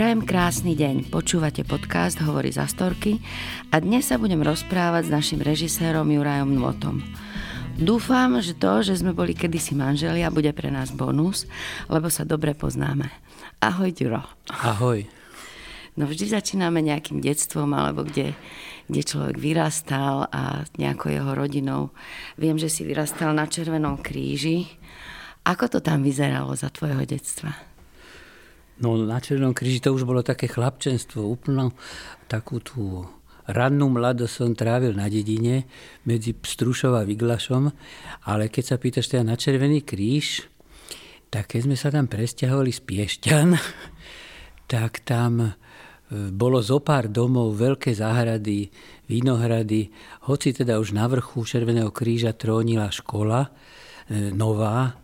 Prajem krásny deň. Počúvate podcast Hovorí za storky a dnes sa budem rozprávať s našim režisérom Jurajom Nvotom. Dúfam, že to, že sme boli kedysi manželia, bude pre nás bonus, lebo sa dobre poznáme. Ahoj, Juro. Ahoj. No vždy začíname nejakým detstvom, alebo kde, kde človek vyrastal a nejakou jeho rodinou. Viem, že si vyrastal na Červenom kríži. Ako to tam vyzeralo za tvojho detstva? No na Červenom kríži to už bolo také chlapčenstvo, úplnú takú tú rannú mladosť som trávil na dedine medzi Strušov a Vyglašom, ale keď sa pýtaš teda na Červený kríž, tak keď sme sa tam presťahovali z Piešťan, tak tam e, bolo zo pár domov, veľké záhrady, vinohrady, hoci teda už na vrchu Červeného kríža trónila škola e, nová,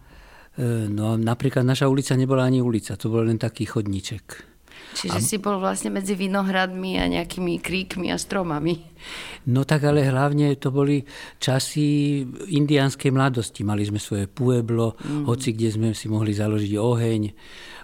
no a napríklad naša ulica nebola ani ulica, to bol len taký chodníček. Čiže a... si bol vlastne medzi vinohradmi a nejakými kríkmi a stromami. No tak ale hlavne to boli časy indiánskej mladosti. Mali sme svoje pueblo, mm. hoci kde sme si mohli založiť oheň.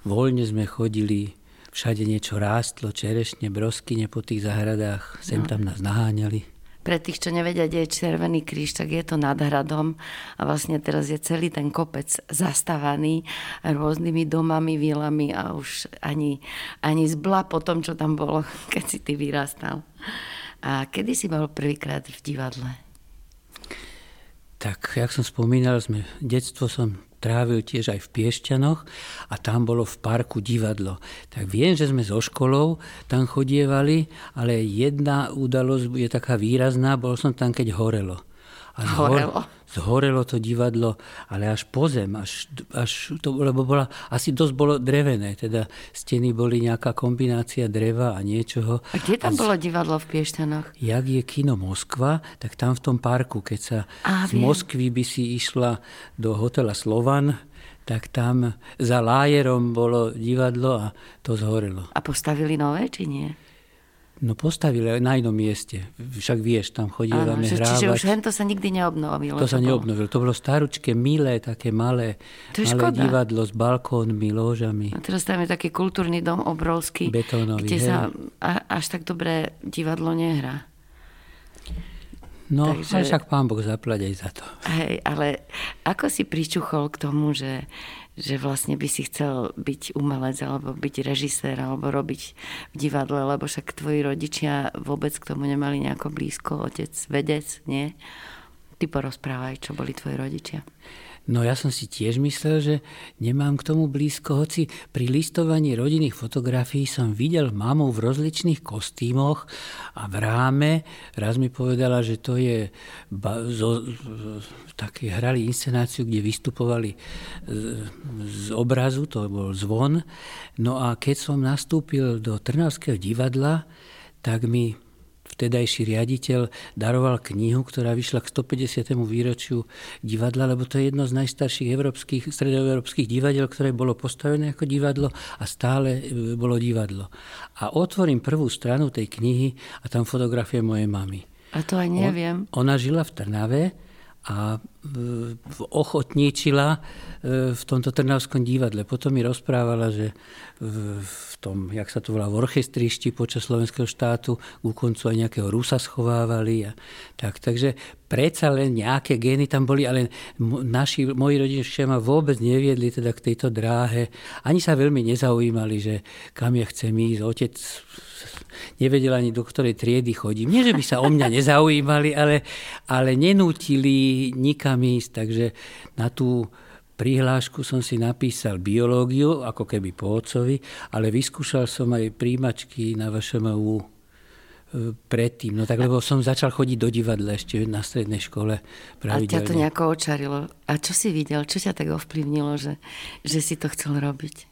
Voľne sme chodili, všade niečo rástlo, čerešne, broskyne po tých záhradách. Sem no. tam nás naháňali. Pre tých, čo nevedia, kde je Červený kríž, tak je to nad hradom a vlastne teraz je celý ten kopec zastávaný rôznymi domami, vilami a už ani, ani zbla po tom, čo tam bolo, keď si ty vyrastal. A kedy si bol prvýkrát v divadle? Tak, jak som spomínal, sme, detstvo som trávil tiež aj v Piešťanoch a tam bolo v parku divadlo. Tak viem, že sme so školou tam chodievali, ale jedna udalosť je taká výrazná, bol som tam, keď horelo. A horelo? zhorelo to divadlo, ale až po zem, až, až to, lebo bola, asi dosť bolo drevené, teda steny boli nejaká kombinácia dreva a niečoho. A kde tam a bolo divadlo v Piešťanoch? Jak je kino Moskva, tak tam v tom parku, keď sa a, z viem. Moskvy by si išla do hotela Slovan, tak tam za lájerom bolo divadlo a to zhorelo. A postavili nové, či nie? No postavili na inom mieste. Však vieš, tam chodívame hrávať. Čiže už hento sa nikdy neobnovilo. To, to sa neobnovilo. To bolo staručké, milé, také malé, to malé divadlo s balkónmi, lóžami. A teraz tam je taký kultúrny dom obrovský, Betónový, kde hej. sa až tak dobré divadlo nehrá. No, Takže, však pán Boh zaplať aj za to. Hej, ale ako si pričuchol k tomu, že že vlastne by si chcel byť umelec alebo byť režisér alebo robiť v divadle, lebo však tvoji rodičia vôbec k tomu nemali nejako blízko, otec vedec, nie? Ty porozprávaj, čo boli tvoji rodičia. No ja som si tiež myslel, že nemám k tomu blízko, hoci pri listovaní rodinných fotografií som videl mamu v rozličných kostýmoch a v ráme. Raz mi povedala, že to je zo, také hrali inscenáciu, kde vystupovali z, z obrazu, to bol zvon. No a keď som nastúpil do Trnavského divadla, tak mi vtedajší riaditeľ daroval knihu, ktorá vyšla k 150. výročiu divadla, lebo to je jedno z najstarších európskych, stredoeurópskych divadiel, ktoré bolo postavené ako divadlo a stále e, bolo divadlo. A otvorím prvú stranu tej knihy a tam fotografie mojej mamy. A to aj neviem. On, ona žila v Trnave a ochotníčila e, v tomto Trnavskom divadle. Potom mi rozprávala, že v tom, jak sa to volá, v orchestrišti počas slovenského štátu ku koncu aj nejakého Rusa schovávali. A tak, takže predsa len nejaké gény tam boli, ale naši, moji rodičia ma vôbec neviedli teda k tejto dráhe. Ani sa veľmi nezaujímali, že kam ja chcem ísť. Otec nevedel ani do ktorej triedy chodím. Nie, že by sa o mňa nezaujímali, ale, ale nenútili nikam ísť. Takže na tú prihlášku som si napísal biológiu, ako keby po otcovi, ale vyskúšal som aj príjimačky na VŠMU e, predtým. No tak, lebo som začal chodiť do divadla ešte na strednej škole pravidelne. A ťa to nejako očarilo. A čo si videl? Čo ťa tak ovplyvnilo, že, že si to chcel robiť?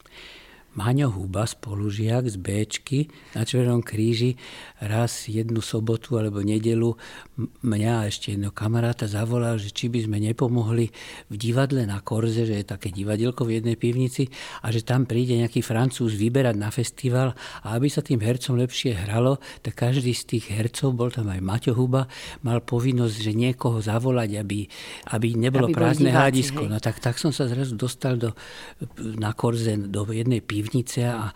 Maňo Huba, spolužiak z Bčky na Červenom kríži, raz jednu sobotu alebo nedelu mňa a ešte jedného kamaráta zavolal, že či by sme nepomohli v divadle na Korze, že je také divadielko v jednej pivnici a že tam príde nejaký Francúz vyberať na festival a aby sa tým hercom lepšie hralo, tak každý z tých hercov, bol tam aj Maťo Huba, mal povinnosť, že niekoho zavolať, aby, aby nebolo aby prázdne hľadisko. No tak, tak som sa zrazu dostal do, na Korze do jednej pivnice pivnice a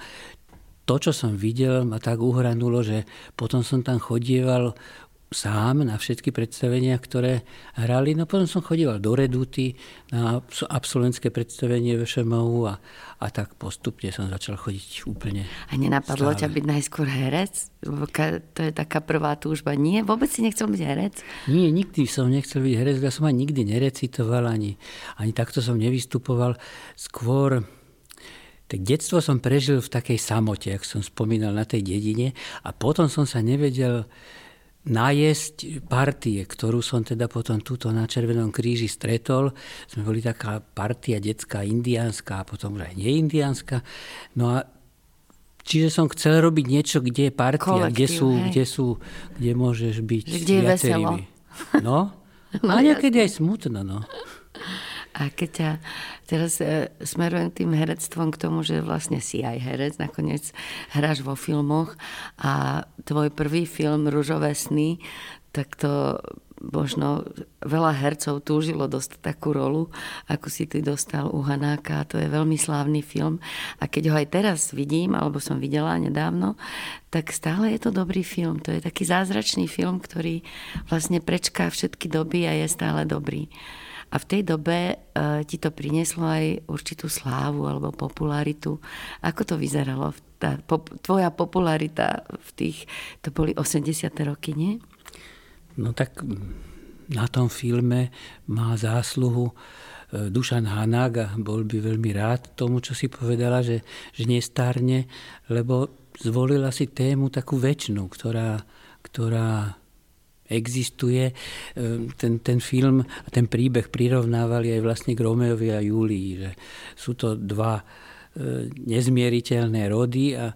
to, čo som videl, ma tak uhranulo, že potom som tam chodieval sám na všetky predstavenia, ktoré hrali. No potom som chodíval do Reduty na absolventské predstavenie VŠMU a, a tak postupne som začal chodiť úplne A nenapadlo stále. ťa byť najskôr herec? To je taká prvá túžba. Nie? Vôbec si nechcel byť herec? Nie, nikdy som nechcel byť herec. Ja som ani nikdy nerecitoval, ani, ani takto som nevystupoval. Skôr tak detstvo som prežil v takej samote, ak som spomínal na tej dedine a potom som sa nevedel najesť partie, ktorú som teda potom túto na Červenom kríži stretol. Sme boli taká partia detská indiánska a potom už aj neindiánska. No a Čiže som chcel robiť niečo, kde je partia, kde sú, kde sú, kde môžeš byť kde je veselo. No, no a niekedy aj smutno, no. A keď ťa teraz e, smerujem tým herectvom k tomu, že vlastne si aj herec, nakoniec hráš vo filmoch a tvoj prvý film Ružové sny, tak to možno veľa hercov túžilo dostať takú rolu, ako si ty dostal u Hanáka. To je veľmi slávny film. A keď ho aj teraz vidím, alebo som videla nedávno, tak stále je to dobrý film. To je taký zázračný film, ktorý vlastne prečká všetky doby a je stále dobrý. A v tej dobe uh, ti to prinieslo aj určitú slávu alebo popularitu. Ako to vyzeralo? Tá, pop, tvoja popularita v tých, to boli 80. roky, nie? No tak na tom filme má zásluhu e, Dušan Hanák a bol by veľmi rád tomu, čo si povedala, že, že nestárne, lebo zvolila si tému takú väčšinu, ktorá, ktorá existuje. Ehm, ten, ten film a ten príbeh prirovnávali aj vlastne k Romeovi a Julii, že sú to dva e, nezmieriteľné rody a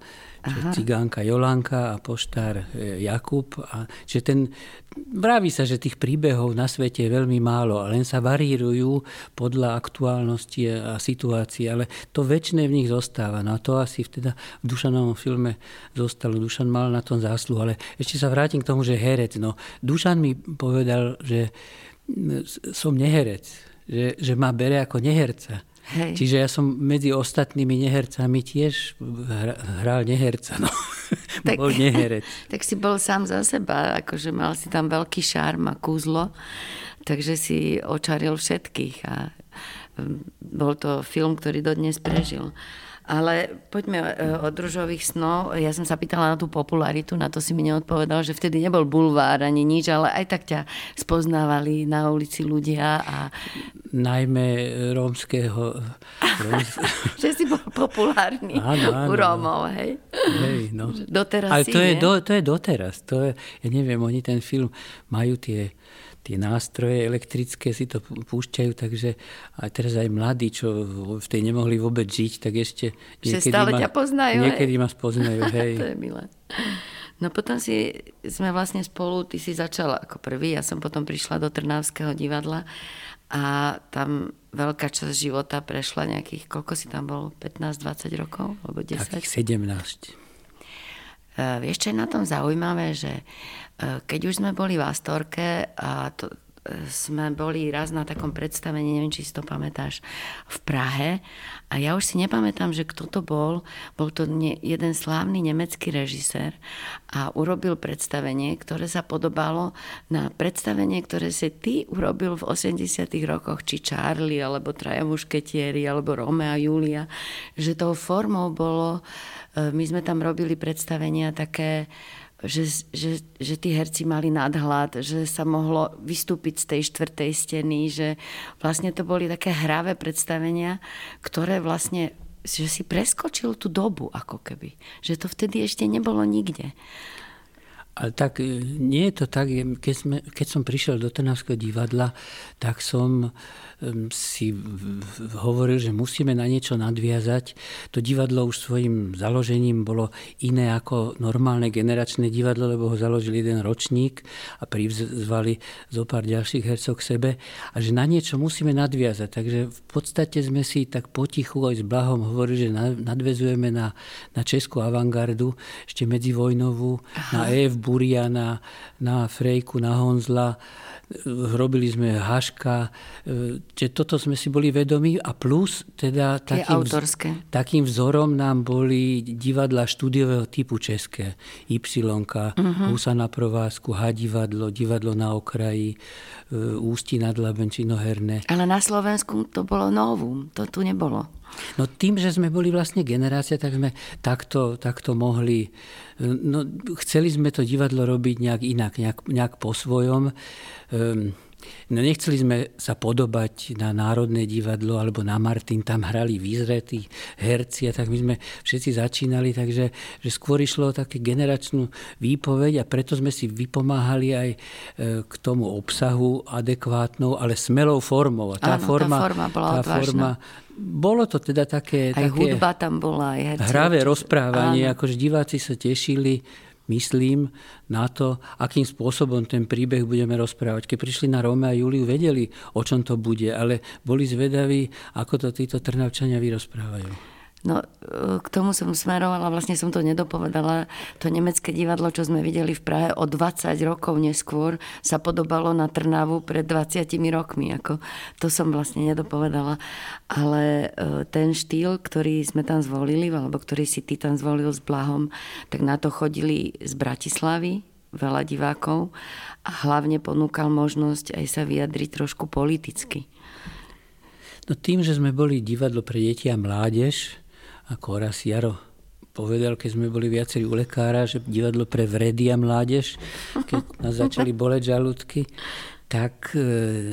cigánka Jolanka a poštár e, Jakub. A, že ten, vraví sa, že tých príbehov na svete je veľmi málo, len sa varírujú podľa aktuálnosti a situácií, ale to väčšie v nich zostáva. No a to asi teda v Dušanovom filme zostalo. Dušan mal na tom zásluhu, ale ešte sa vrátim k tomu, že herec. No, Dušan mi povedal, že som neherec, že, že ma bere ako neherca. Hej. Čiže ja som medzi ostatnými nehercami tiež hral neherca. No. Tak, bol neherec. Tak si bol sám za seba, akože mal si tam veľký šarm a kúzlo, takže si očaril všetkých a bol to film, ktorý dodnes prežil. Ale poďme e, od družových snov. Ja som sa pýtala na tú popularitu, na to si mi neodpovedal, že vtedy nebol bulvár ani nič, ale aj tak ťa spoznávali na ulici ľudia. A... Najmä rómskeho... že si bol populárny áno, áno. u Rómov, hej? Hej, no. Doteraz Ale to, je, do, to je doteraz. To je, ja neviem, oni ten film majú tie tie nástroje elektrické si to púšťajú, takže aj teraz aj mladí, čo v tej nemohli vôbec žiť, tak ešte niekedy, stále ma, ťa poznajú, niekedy ma spoznajú. Hej. to je milé. No potom si, sme vlastne spolu, ty si začala ako prvý, ja som potom prišla do Trnavského divadla a tam veľká časť života prešla nejakých, koľko si tam bol, 15-20 rokov? Alebo 10? Takých 17. Uh, vieš, čo je na tom zaujímavé, že uh, keď už sme boli v Astorke a to, sme boli raz na takom predstavení, neviem, či si to pamätáš, v Prahe a ja už si nepamätám, že kto to bol. Bol to jeden slávny nemecký režisér a urobil predstavenie, ktoré sa podobalo na predstavenie, ktoré si ty urobil v 80 rokoch, či Charlie, alebo Traja mušketieri, alebo Rome a Julia, že tou formou bolo, e, my sme tam robili predstavenia také že, že, že tí herci mali nadhľad, že sa mohlo vystúpiť z tej štvrtej steny, že vlastne to boli také hravé predstavenia, ktoré vlastne že si preskočil tú dobu ako keby. Že to vtedy ešte nebolo nikde. Ale tak e, nie je to tak, keď, sme, keď som prišiel do Trnavského divadla, tak som si hovoril, že musíme na niečo nadviazať. To divadlo už svojim založením bolo iné ako normálne generačné divadlo, lebo ho založil jeden ročník a privzvali zo pár ďalších hercov k sebe a že na niečo musíme nadviazať. Takže v podstate sme si tak potichu aj s Blahom hovorili, že nadvezujeme na, na českú avantgardu, ešte medzivojnovú, Aha. na EF Buriana, na Frejku, na Honzla, robili sme Haška, že toto sme si boli vedomí a plus teda takým, takým vzorom nám boli divadla štúdiového typu české. Y, uh-huh. Husa na provázku, Hadivadlo, divadlo na okraji, Ústi nad Labem, Činoherné. Ale na Slovensku to bolo novum, to tu nebolo. No tým, že sme boli vlastne generácia, tak sme takto, takto mohli... No, chceli sme to divadlo robiť nejak inak, nejak, nejak po svojom. Um, No nechceli sme sa podobať na Národné divadlo alebo na Martin, tam hrali vyzretí herci a tak my sme všetci začínali, takže že skôr išlo o také generačnú výpoveď a preto sme si vypomáhali aj e, k tomu obsahu adekvátnou, ale smelou formou. A tá, Áno, forma, tá forma bola tá forma, bolo to teda také, aj také hudba tam bola, aj herci, hravé rozprávanie, Áno. akože diváci sa tešili myslím na to, akým spôsobom ten príbeh budeme rozprávať. Keď prišli na Róme a Juliu, vedeli, o čom to bude, ale boli zvedaví, ako to títo Trnavčania vyrozprávajú. No, k tomu som smerovala, vlastne som to nedopovedala. To nemecké divadlo, čo sme videli v Prahe o 20 rokov neskôr, sa podobalo na Trnavu pred 20 rokmi. Ako, to som vlastne nedopovedala. Ale e, ten štýl, ktorý sme tam zvolili, alebo ktorý si ty tam zvolil s Blahom, tak na to chodili z Bratislavy, veľa divákov a hlavne ponúkal možnosť aj sa vyjadriť trošku politicky. No tým, že sme boli divadlo pre deti a mládež, ako raz Jaro povedal, keď sme boli viacerí u lekára, že divadlo pre vredy a mládež, keď nás začali boleť žalúdky, tak e,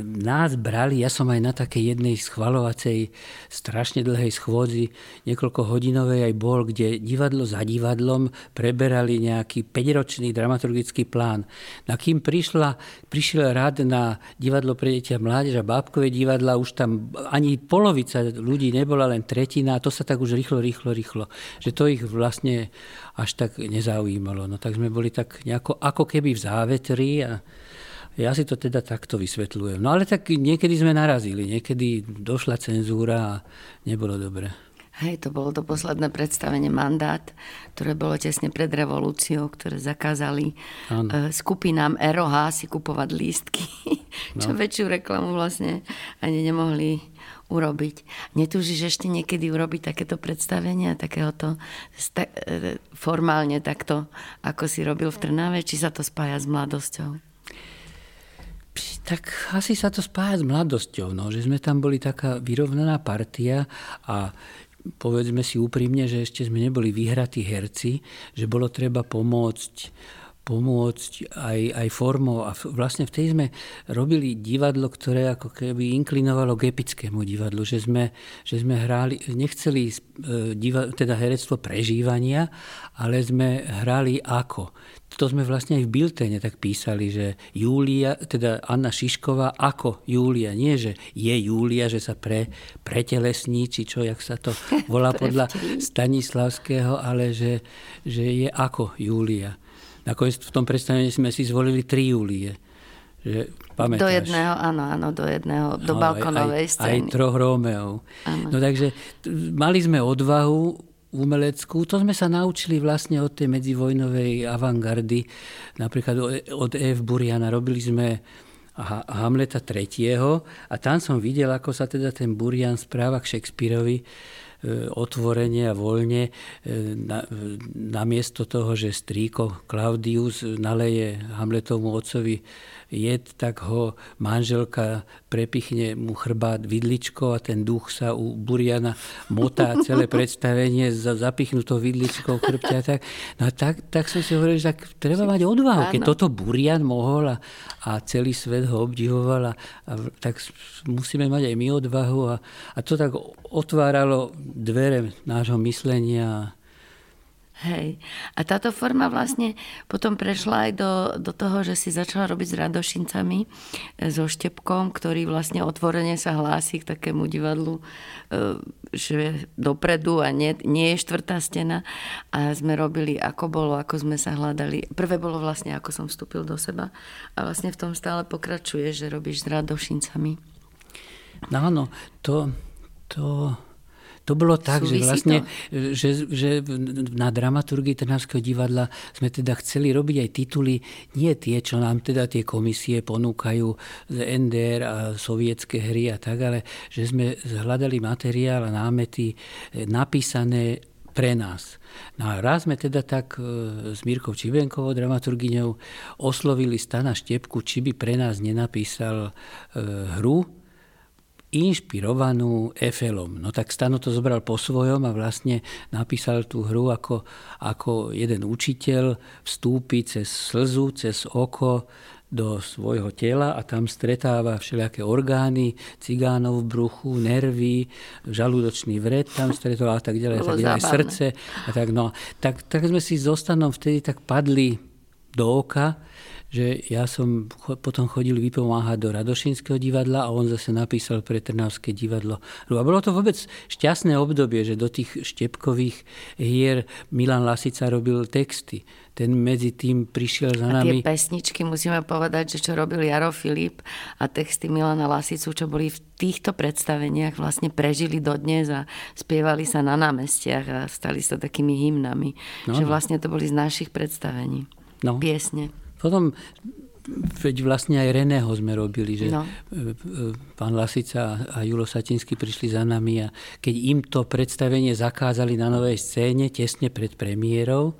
nás brali, ja som aj na takej jednej schvalovacej strašne dlhej schôdzi, niekoľko hodinovej aj bol, kde divadlo za divadlom preberali nejaký 5-ročný dramaturgický plán. Na kým prišla, prišiel rad na divadlo pre deti a mládež a bábkové divadla, už tam ani polovica ľudí nebola, len tretina a to sa tak už rýchlo, rýchlo, rýchlo, že to ich vlastne až tak nezaujímalo. No tak sme boli tak nejako ako keby v závetri a ja si to teda takto vysvetľujem. No ale tak niekedy sme narazili, niekedy došla cenzúra a nebolo dobre. Hej, to bolo to posledné predstavenie Mandát, ktoré bolo tesne pred revolúciou, ktoré zakázali ano. E, skupinám ROH si kupovať lístky, no. čo väčšiu reklamu vlastne ani nemohli urobiť. Netúžiš ešte niekedy urobiť takéto predstavenia, takéhoto e, formálne takto, ako si robil v Trnave, či sa to spája s mladosťou? Tak asi sa to spája s mladosťou, no, že sme tam boli taká vyrovnaná partia a povedzme si úprimne, že ešte sme neboli vyhratí herci, že bolo treba pomôcť pomôcť aj, aj formou. A vlastne vtedy sme robili divadlo, ktoré ako keby inklinovalo k epickému divadlu, že sme, že sme hrali, nechceli e, diva, teda herectvo prežívania, ale sme hrali ako to sme vlastne aj v Biltene tak písali, že Júlia, teda Anna Šišková ako Júlia. Nie, že je Júlia, že sa pre, pretelesní, či čo, jak sa to volá podľa Stanislavského, ale že, že je ako Júlia. Nakoniec v tom predstavení sme si zvolili tri Júlie. Že, pamätáš? Do jedného, áno, áno, do jedného, do no, balkonovej aj, scény. Aj troch Rómeov. No takže mali sme odvahu umeleckú. To sme sa naučili vlastne od tej medzivojnovej avantgardy, napríklad od E.F. Buriana. Robili sme Hamleta III. A tam som videl, ako sa teda ten Burian správa k Shakespeareovi otvorene a voľne e, na, namiesto toho, že strýko Claudius naleje Hamletovmu otcovi jed, tak ho manželka prepichne mu chrbát vidličkou a ten duch sa u Buriana motá celé predstavenie za zapichnutou vidličkou chrbťa. Tak, no tak, tak som si hovoril, že tak treba mať odvahu. Keď toto Burian mohol a, a celý svet ho obdivoval, a, a, tak musíme mať aj my odvahu. A, a to tak otváralo dvere nášho myslenia Hej. A táto forma vlastne potom prešla aj do, do toho, že si začala robiť s Radošincami, e, so Štepkom, ktorý vlastne otvorene sa hlási k takému divadlu, e, že dopredu a nie, nie je štvrtá stena. A sme robili, ako bolo, ako sme sa hľadali. Prvé bolo vlastne, ako som vstúpil do seba. A vlastne v tom stále pokračuje, že robíš s Radošincami. No áno, to, to To bolo tak, Súvisí že vlastne, že, že na dramaturgii Trnavského divadla sme teda chceli robiť aj tituly, nie tie, čo nám teda tie komisie ponúkajú z NDR a sovietské hry a tak, ale že sme zhľadali materiál a námety eh, napísané pre nás. No a raz sme teda tak eh, s Mírkou Čivenkovou, dramaturgiňou, oslovili Stana Štepku, či by pre nás nenapísal hru, inšpirovanú Efelom. No tak Stano to zobral po svojom a vlastne napísal tú hru ako, ako jeden učiteľ vstúpi cez slzu, cez oko do svojho tela a tam stretáva všelijaké orgány, cigánov v bruchu, nervy, žalúdočný vred tam stretol a tak ďalej, a tak ďalej, srdce. A tak, no, tak, tak sme si zostanom vtedy tak padli do oka, že ja som potom chodil vypomáhať do Radošinského divadla a on zase napísal pre Trnavské divadlo. A bolo to vôbec šťastné obdobie, že do tých štepkových hier Milan Lasica robil texty. Ten medzi tým prišiel za nami. A tie pesničky, musíme povedať, že čo robil Jaro Filip a texty Milana Lasicu, čo boli v týchto predstaveniach, vlastne prežili dodnes a spievali sa na námestiach a stali sa takými hymnami. No. Že no. vlastne to boli z našich predstavení. No. Piesne. Potom veď vlastne aj Reného sme robili, že no. E, e, pán Lasica a Julo Satinsky prišli za nami a keď im to predstavenie zakázali na novej scéne tesne pred premiérou,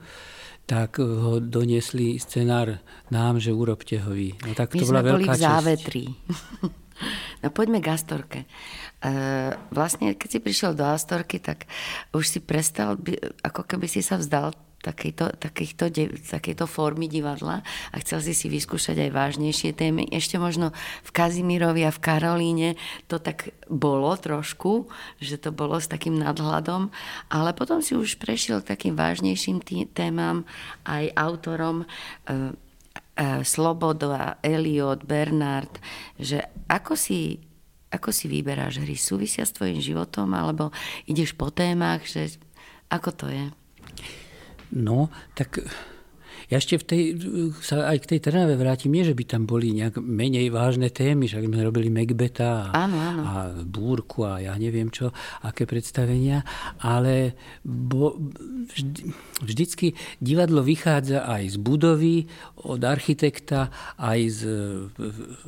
tak ho doniesli scenár nám, že urobte ho vy. No, tak My to bola sme boli v závetri. no poďme k Astorke. E, vlastne, keď si prišiel do Astorky, tak už si prestal, ako keby si sa vzdal takejto, takýchto, takejto formy divadla a chcel si si vyskúšať aj vážnejšie témy. Ešte možno v Kazimírovi a v Karolíne to tak bolo trošku, že to bolo s takým nadhľadom, ale potom si už prešiel k takým vážnejším tý, témam aj autorom e, e, Sloboda, Eliot, Bernard, že ako si ako si vyberáš hry? Súvisia s tvojim životom? Alebo ideš po témach? Že... Ako to je? No, tak ja ešte v tej, sa aj k tej Trnave vrátim, nie, že by tam boli nejak menej vážne témy, však sme robili Macbeta a, áno, áno. a Búrku a ja neviem čo, aké predstavenia, ale bo, vždy, vždycky divadlo vychádza aj z budovy, od architekta, aj z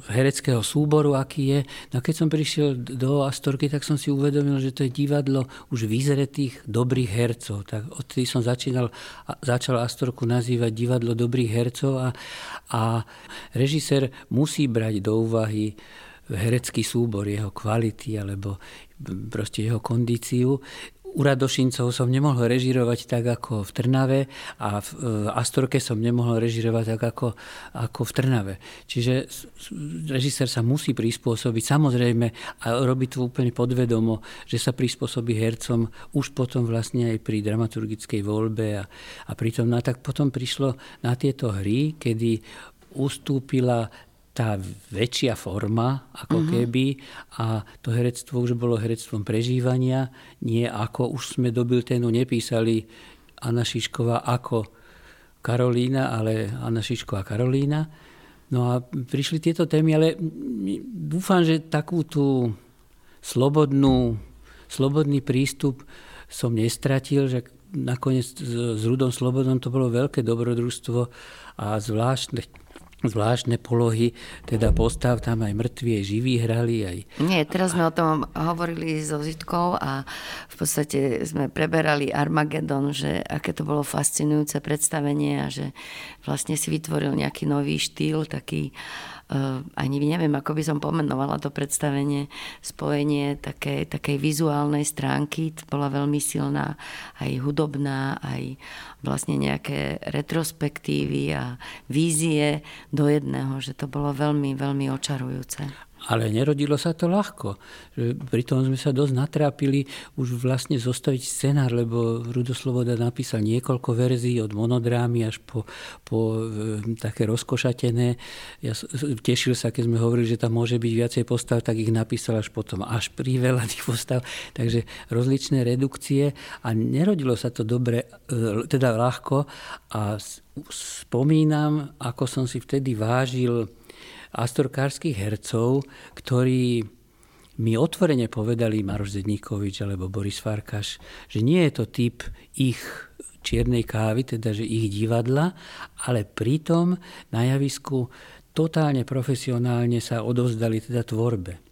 hereckého súboru, aký je. No keď som prišiel do Astorky, tak som si uvedomil, že to je divadlo už vyzretých dobrých hercov. Tak odtedy som začínal, začal Astorku nazývať divadlo divadlo dobrých hercov a, a režisér musí brať do úvahy herecký súbor, jeho kvality alebo proste jeho kondíciu. U Radošincov som nemohol režirovať tak ako v Trnave a v Astorke som nemohol režirovať tak ako, ako v Trnave. Čiže režisér sa musí prispôsobiť. Samozrejme, a robí to úplne podvedomo, že sa prispôsobí hercom už potom vlastne aj pri dramaturgickej voľbe a, a pritom, no, tak potom prišlo na tieto hry, kedy ustúpila tá väčšia forma, ako mm-hmm. keby, a to herectvo už bolo herectvom prežívania, nie ako už sme do Biltenu nepísali Anna Šišková ako Karolína, ale Anna Šišková Karolína. No a prišli tieto témy, ale dúfam, že takú tú slobodnú, slobodný prístup som nestratil, že nakoniec s Rudom Slobodom to bolo veľké dobrodružstvo a zvláštne zvláštne polohy, teda postav, tam aj mŕtvi, aj živí hrali. Aj... Nie, teraz sme o tom hovorili so Zitkou a v podstate sme preberali Armagedon, že aké to bolo fascinujúce predstavenie a že vlastne si vytvoril nejaký nový štýl, taký uh, ani neviem, ako by som pomenovala to predstavenie, spojenie takej, takej vizuálnej stránky, bola veľmi silná, aj hudobná, aj vlastne nejaké retrospektívy a vízie do jedného, že to bolo veľmi, veľmi očarujúce. Ale nerodilo sa to ľahko. Pritom sme sa dosť natrápili už vlastne zostaviť scenár, lebo Rudo Sloboda napísal niekoľko verzií od monodrámy až po, po e, také rozkošatené. Ja tešil sa, keď sme hovorili, že tam môže byť viacej postav, tak ich napísal až potom až pri veľa tých postav. Takže rozličné redukcie a nerodilo sa to dobre, e, teda ľahko a spomínam, ako som si vtedy vážil astorkárskych hercov, ktorí mi otvorene povedali Maroš Zedníkovič alebo Boris Farkaš, že nie je to typ ich čiernej kávy, teda že ich divadla, ale pritom na javisku totálne profesionálne sa odovzdali teda tvorbe.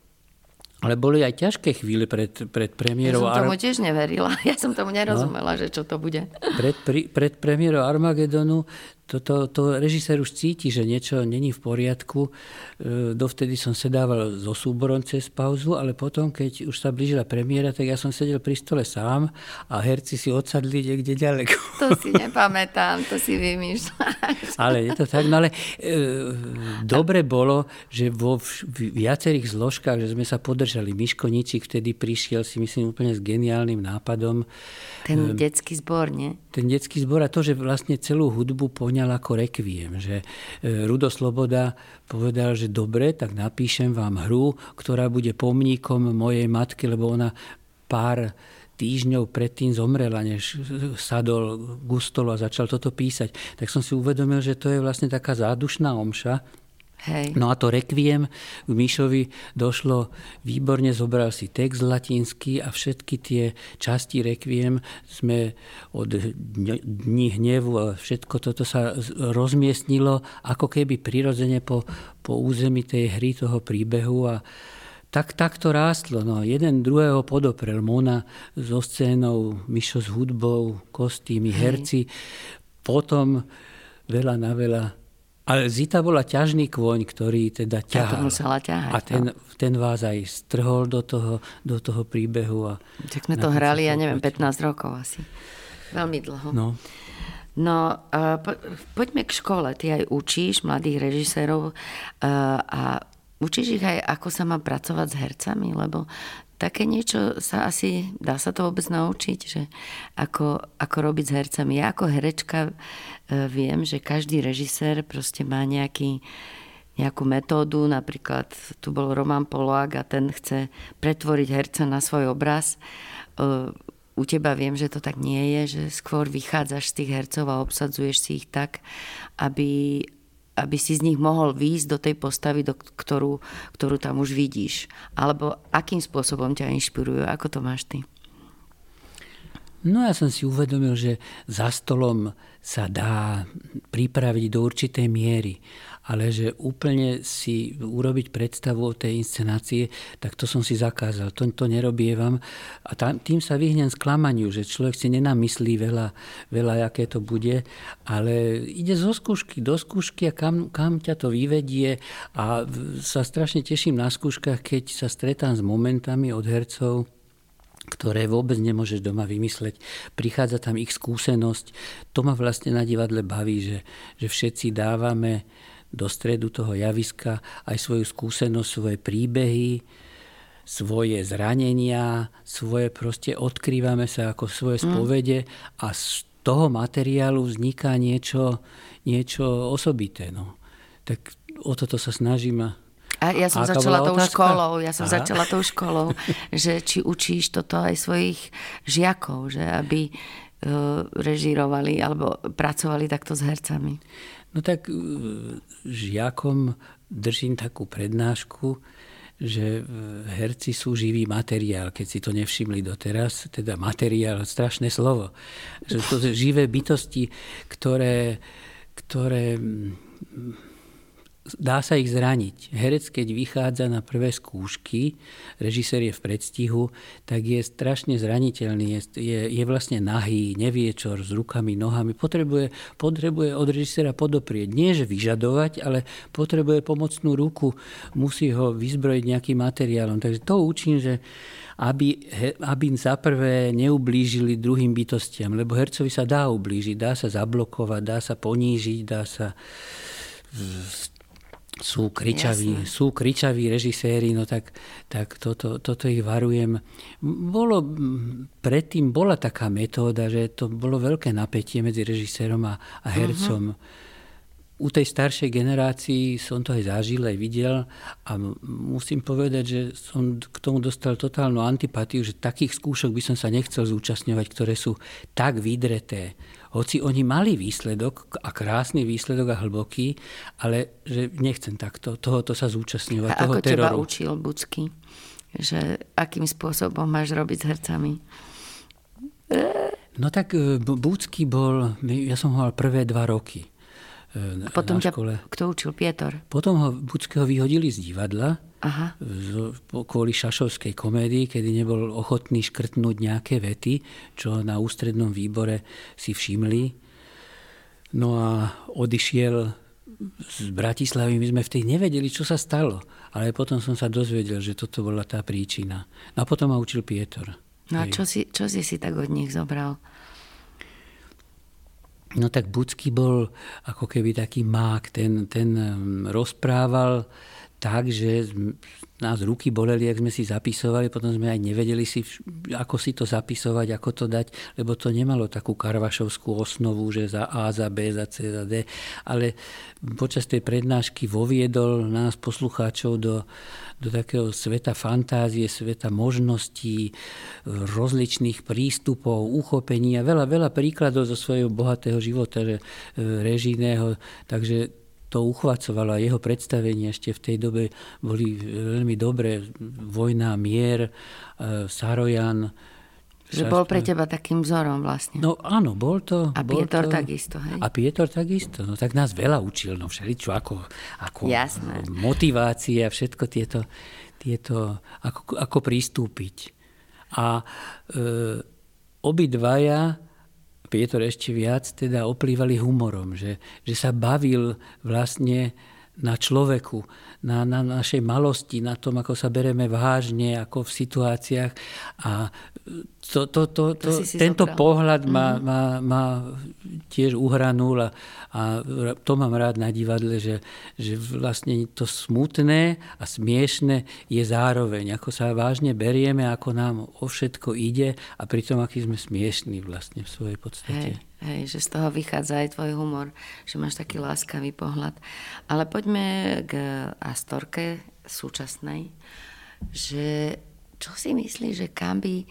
Ale boli aj ťažké chvíle pred, pred premiérou. Ja som tomu tiež neverila. Ja som tomu nerozumela, no, že čo to bude. Pred, pri, pred premiérou Armagedonu to, to, to režisér už cíti, že niečo není v poriadku. E, dovtedy som sedával so súborom cez pauzu, ale potom, keď už sa blížila premiéra, tak ja som sedel pri stole sám a herci si odsadli niekde ďaleko. To si nepamätám, to si vymýšľaš. Ale je to tak, no ale e, dobre bolo, že vo viacerých zložkách, že sme sa podržali. Miško Ničík vtedy prišiel si myslím úplne s geniálnym nápadom. Ten e, detský zbor, nie? Ten detský zbor a to, že vlastne celú hudbu po poňal ako rekviem, že e, Rudo Sloboda povedal, že dobre, tak napíšem vám hru, ktorá bude pomníkom mojej matky, lebo ona pár týždňov predtým zomrela, než sadol Gustolo a začal toto písať. Tak som si uvedomil, že to je vlastne taká zádušná omša, Hej. No a to rekviem v Mišovi došlo výborne, zobral si text latinský a všetky tie časti rekviem sme od dní hnevu a všetko toto sa rozmiestnilo ako keby prirodzene po, po území tej hry, toho príbehu a tak, tak to rástlo. No, jeden druhého podoprel. Mona so scénou, Mišo s hudbou, kostýmy, herci. Potom veľa na veľa ale Zita bola ťažný kôň, ktorý teda ťahal. Ja to musela ťahať. A ten, no. ten vás aj strhol do toho, do toho príbehu. A tak sme to hrali, ja neviem, 15 rokov asi. Veľmi dlho. No. No, uh, po, poďme k škole. Ty aj učíš mladých režisérov uh, a učíš ich aj, ako sa má pracovať s hercami, lebo také niečo sa asi, dá sa to vôbec naučiť, že ako, ako robiť s hercami. Ja ako herečka e, viem, že každý režisér proste má nejaký, nejakú metódu, napríklad tu bol Roman Polák a ten chce pretvoriť herca na svoj obraz. E, u teba viem, že to tak nie je, že skôr vychádzaš z tých hercov a obsadzuješ si ich tak, aby, aby si z nich mohol výjsť do tej postavy, do ktorú, ktorú tam už vidíš. Alebo akým spôsobom ťa inšpirujú, ako to máš ty? No ja som si uvedomil, že za stolom sa dá pripraviť do určitej miery ale že úplne si urobiť predstavu o tej inscenácie, tak to som si zakázal. To, to nerobievam a tam, tým sa vyhnem sklamaniu, že človek si nenamyslí veľa, veľa, aké to bude, ale ide zo skúšky do skúšky a kam, kam ťa to vyvedie a sa strašne teším na skúškach, keď sa stretám s momentami od hercov, ktoré vôbec nemôžeš doma vymysleť. Prichádza tam ich skúsenosť. To ma vlastne na divadle baví, že, že všetci dávame do stredu toho javiska aj svoju skúsenosť, svoje príbehy, svoje zranenia, svoje proste odkrývame sa ako svoje mm. spovede a z toho materiálu vzniká niečo, niečo osobité. No. Tak o toto sa snažím a ja som začala tou školou, ja som Aha. začala tou školou, že či učíš toto aj svojich žiakov, že aby uh, režírovali alebo pracovali takto s hercami. No tak e, žiakom držím takú prednášku, že e, herci sú živý materiál, keď si to nevšimli doteraz, teda materiál, strašné slovo. Že to sú živé bytosti, ktoré, ktoré dá sa ich zraniť. Herec, keď vychádza na prvé skúšky, režisér je v predstihu, tak je strašne zraniteľný, je, je, je vlastne nahý, nevie čo s rukami, nohami, potrebuje, potrebuje od režisera podoprieť. Nie, že vyžadovať, ale potrebuje pomocnú ruku, musí ho vyzbrojiť nejakým materiálom. Takže to učím, že aby, aby za prvé neublížili druhým bytostiam, lebo hercovi sa dá ublížiť, dá sa zablokovať, dá sa ponížiť, dá sa sú kričaví, sú kričaví režiséri, no tak, tak toto, toto ich varujem. Bolo, predtým bola taká metóda, že to bolo veľké napätie medzi režisérom a, a hercom. Uh-huh. U tej staršej generácii som to aj zažil, aj videl a musím povedať, že som k tomu dostal totálnu antipatiu, že takých skúšok by som sa nechcel zúčastňovať, ktoré sú tak vydreté hoci oni mali výsledok a krásny výsledok a hlboký, ale že nechcem takto, tohoto sa zúčastňovať, a toho ako teroru. teba učil Bucky? že akým spôsobom máš robiť s hercami? No tak e, Búcky bol, ja som ho mal prvé dva roky. A potom ťa kto učil? Pietor? Potom ho Buckého vyhodili z divadla Aha. Z, kvôli šašovskej komédii, kedy nebol ochotný škrtnúť nejaké vety, čo na ústrednom výbore si všimli. No a odišiel z Bratislavy, my sme v tej nevedeli, čo sa stalo. Ale potom som sa dozvedel, že toto bola tá príčina. No a potom ma učil Pietor. No a čo si, čo si si tak od nich zobral? No tak Bucky bol ako keby taký mák, ten, ten um, rozprával tak, že nás ruky boleli, ak sme si zapisovali, potom sme aj nevedeli si, ako si to zapisovať, ako to dať, lebo to nemalo takú karvašovskú osnovu, že za A, za B, za C, za D, ale počas tej prednášky voviedol nás poslucháčov do, do takého sveta fantázie, sveta možností, rozličných prístupov, uchopení a veľa, veľa príkladov zo svojho bohatého života že, e, režijného. Takže to uchvacovalo a jeho predstavenia ešte v tej dobe boli veľmi dobré. Vojna, mier, e, Sarojan, že bol pre teba takým vzorom vlastne. No áno, bol to. A bol Pietor to, takisto, hej? A Pietor takisto. No tak nás veľa učil, no všeličo, ako, ako Jasné. motivácie a všetko tieto, tieto ako, ako pristúpiť. A e, obidvaja Pietor ešte viac teda oplývali humorom, že, že sa bavil vlastne na človeku, na, na našej malosti, na tom, ako sa bereme vážne, ako v situáciách. A to, to, to, to, to tento zobral. pohľad ma, mm-hmm. ma, ma tiež uhranul a, a to mám rád na divadle, že, že vlastne to smutné a smiešné je zároveň, ako sa vážne berieme, ako nám o všetko ide a pritom aký sme smiešní vlastne v svojej podstate. Hej. Hej, že z toho vychádza aj tvoj humor, že máš taký láskavý pohľad. Ale poďme k Astorke súčasnej, že čo si myslíš, že kam by,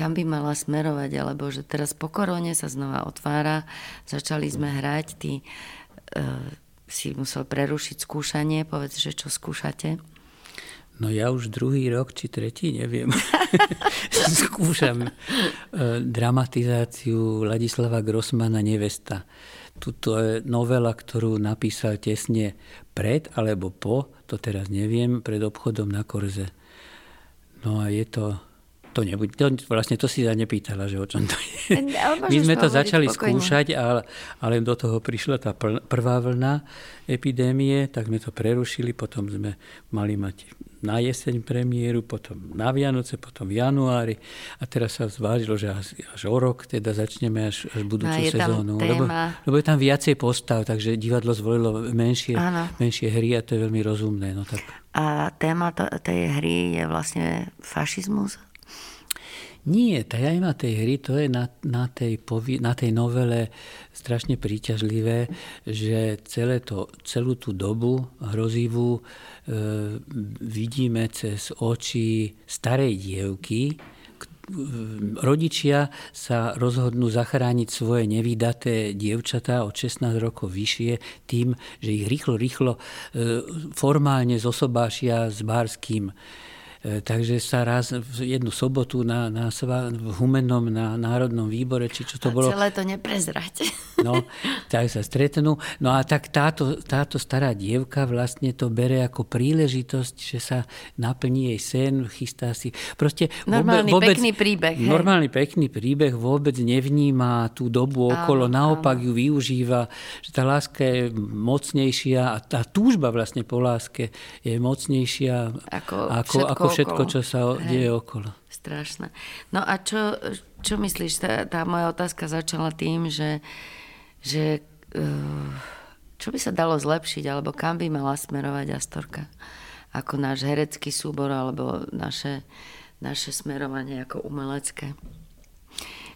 kam by mala smerovať, alebo že teraz po korone sa znova otvára, začali sme hrať, ty uh, si musel prerušiť skúšanie, povedz, že čo skúšate? No ja už druhý rok, či tretí, neviem. Skúšam e, dramatizáciu Ladislava Grossmana Nevesta. Tuto je novela, ktorú napísal tesne pred alebo po, to teraz neviem, pred obchodom na Korze. No a je to to nebude, to, vlastne to si sa nepýtala, že o čom to je. My sme to začali spokojne. skúšať, ale, ale do toho prišla tá prvá vlna epidémie, tak sme to prerušili, potom sme mali mať na jeseň premiéru, potom na Vianoce, potom v januári a teraz sa zvážilo, že až, až o rok teda začneme až, až budúcu no, sezónu. Lebo, lebo je tam viacej postav, takže divadlo zvolilo menšie, menšie hry a to je veľmi rozumné. No tak. A téma tej hry je vlastne fašizmus? Nie, téma tej hry to je na, na, tej, na tej novele strašne príťažlivé, že celé to, celú tú dobu hrozivú e, vidíme cez oči starej dievky, rodičia sa rozhodnú zachrániť svoje nevydaté dievčatá od 16 rokov vyššie tým, že ich rýchlo, rýchlo e, formálne zosobášia s bárským E, takže sa raz v jednu sobotu na, na v Humennom na Národnom výbore, či čo to a bolo. celé to neprezrať. No, tak sa stretnú. No a tak táto, táto stará dievka vlastne to bere ako príležitosť, že sa naplní jej sen, chystá si. Proste normálny vôbec, pekný príbeh. Hej. Normálny pekný príbeh vôbec nevníma tú dobu okolo, áno, naopak áno. ju využíva, že tá láska je mocnejšia a tá túžba vlastne po láske je mocnejšia ako, ako, ako všetko, čo sa Hej. deje okolo. Strašné. No a čo, čo myslíš, tá, tá moja otázka začala tým, že, že uh, čo by sa dalo zlepšiť, alebo kam by mala smerovať Astorka? Ako náš herecký súbor, alebo naše, naše smerovanie ako umelecké?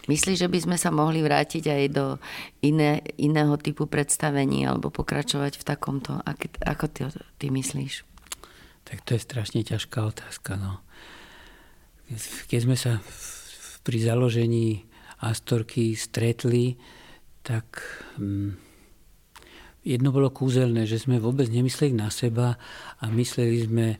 Myslíš, že by sme sa mohli vrátiť aj do iné, iného typu predstavení alebo pokračovať v takomto? Ako, ako ty, ty myslíš? Tak to je strašne ťažká otázka. No. Keď sme sa pri založení Astorky stretli, tak hm, jedno bolo kúzelné, že sme vôbec nemysleli na seba a mysleli sme e,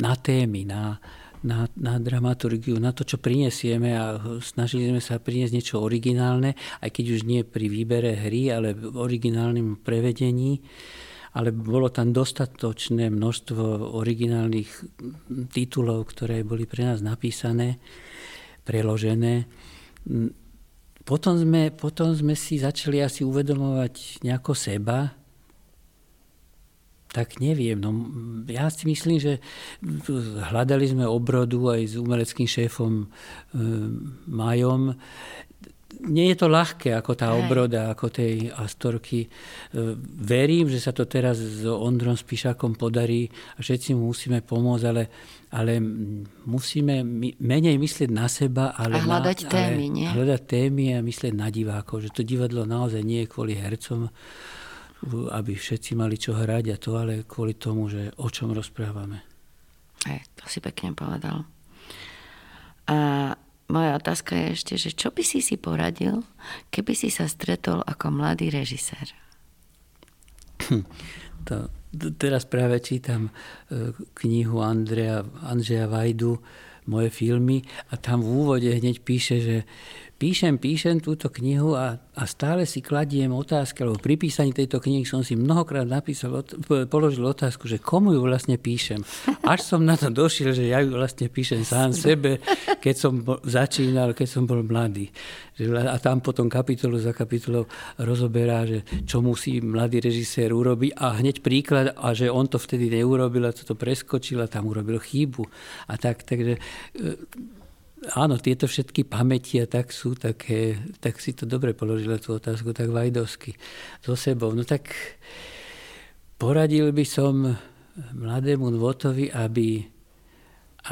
na témy, na, na, na dramaturgiu, na to, čo prinesieme a snažili sme sa priniesť niečo originálne, aj keď už nie pri výbere hry, ale v originálnym prevedení ale bolo tam dostatočné množstvo originálnych titulov, ktoré boli pre nás napísané, preložené. Potom sme, potom sme si začali asi uvedomovať nejako seba, tak neviem. No, ja si myslím, že hľadali sme obrodu aj s umeleckým šéfom e, Majom nie je to ľahké ako tá Hej. obroda, ako tej Astorky. E, verím, že sa to teraz s Ondrom Spíšakom podarí a všetci mu musíme pomôcť, ale, ale musíme menej myslieť na seba, ale a hľadať na, témy, nie? Hľadať témy a myslieť na divákov, že to divadlo naozaj nie je kvôli hercom, aby všetci mali čo hrať a to, ale kvôli tomu, že o čom rozprávame. Hej, to si pekne povedal. A moja otázka je ešte, že čo by si si poradil, keby si sa stretol ako mladý režisér? To, teraz práve čítam e, knihu Andrea, Andreja Vajdu, moje filmy a tam v úvode hneď píše, že píšem, píšem túto knihu a, a stále si kladiem otázky, lebo pri písaní tejto knihy som si mnohokrát napísal, položil otázku, že komu ju vlastne píšem. Až som na to došiel, že ja ju vlastne píšem sám sebe, keď som začínal, keď som bol mladý. A tam potom kapitolu za kapitolou rozoberá, že čo musí mladý režisér urobiť a hneď príklad, a že on to vtedy neurobil a to preskočil a tam urobil chybu. A tak, takže e, áno, tieto všetky pamäti a tak sú také, tak si to dobre položila tú otázku, tak vajdovsky so sebou. No tak poradil by som mladému Nvotovi, aby,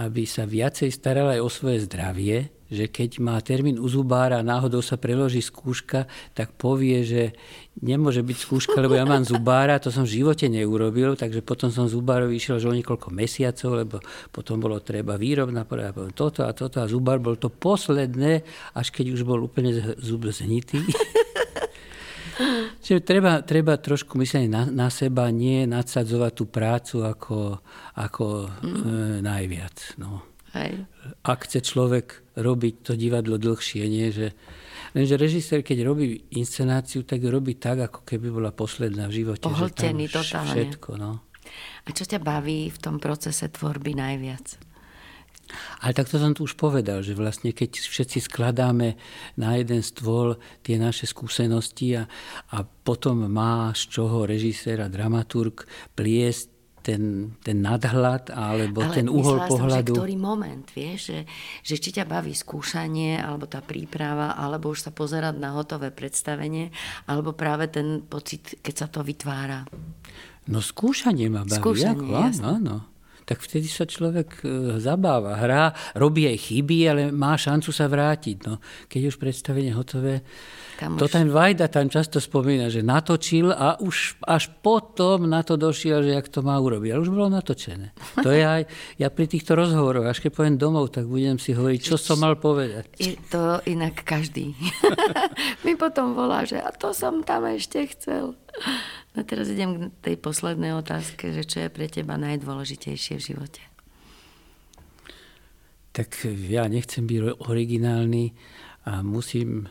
aby sa viacej staral aj o svoje zdravie, že keď má termín u zubára a náhodou sa preloží skúška, tak povie, že nemôže byť skúška, lebo ja mám zubára, to som v živote neurobil, takže potom som zubárovi išiel že o niekoľko mesiacov, lebo potom bolo treba výrobná porada, toto a toto a zubár bol to posledné, až keď už bol úplne zub zhnitý. Čiže treba, treba trošku myslieť na, na seba, nie nadsadzovať tú prácu ako, ako mm. e, najviac. No. Hej. Ak chce človek robiť to divadlo dlhšie, nie? Že, lenže režisér, keď robí inscenáciu, tak robí tak, ako keby bola posledná v živote. Pohltený totálne. Všetko, no. A čo ťa baví v tom procese tvorby najviac? Ale tak to som tu už povedal, že vlastne keď všetci skladáme na jeden stôl tie naše skúsenosti a, a potom má z čoho režisér a dramaturg pliesť ten, ten nadhľad alebo Ale ten uhol pohľadu. Ale ktorý moment, vieš, že, že či ťa baví skúšanie alebo tá príprava, alebo už sa pozerať na hotové predstavenie, alebo práve ten pocit, keď sa to vytvára. No skúšanie ma baví. Skúšanie, Ako? Áno, áno tak vtedy sa človek e, zabáva, hrá, robí aj chyby, ale má šancu sa vrátiť. No, keď už predstavenie hotové, tam to ten Vajda tam často spomína, že natočil a už až potom na to došiel, že jak to má urobiť. Ale už bolo natočené. To je aj, ja pri týchto rozhovoroch, až keď poviem domov, tak budem si hovoriť, čo som mal povedať. Je to inak každý. Mi potom volá, že a to som tam ešte chcel. No teraz idem k tej poslednej otázke, že čo je pre teba najdôležitejšie v živote? Tak ja nechcem byť originálny a musím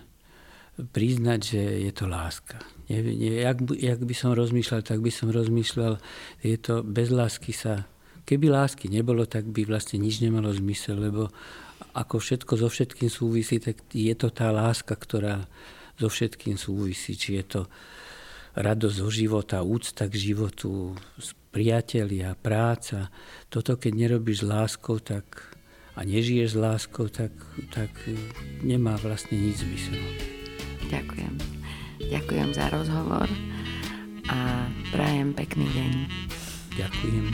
priznať, že je to láska. Nie, nie, jak, jak by som rozmýšľal, tak by som rozmýšľal, je to bez lásky sa... Keby lásky nebolo, tak by vlastne nič nemalo zmysel, lebo ako všetko so všetkým súvisí, tak je to tá láska, ktorá so všetkým súvisí. Či je to radosť zo života, úcta k životu, priatelia, práca. Toto, keď nerobíš s láskou tak, a nežiješ s láskou, tak, tak nemá vlastne nič zmysel. Ďakujem. Ďakujem za rozhovor a prajem pekný deň. Ďakujem.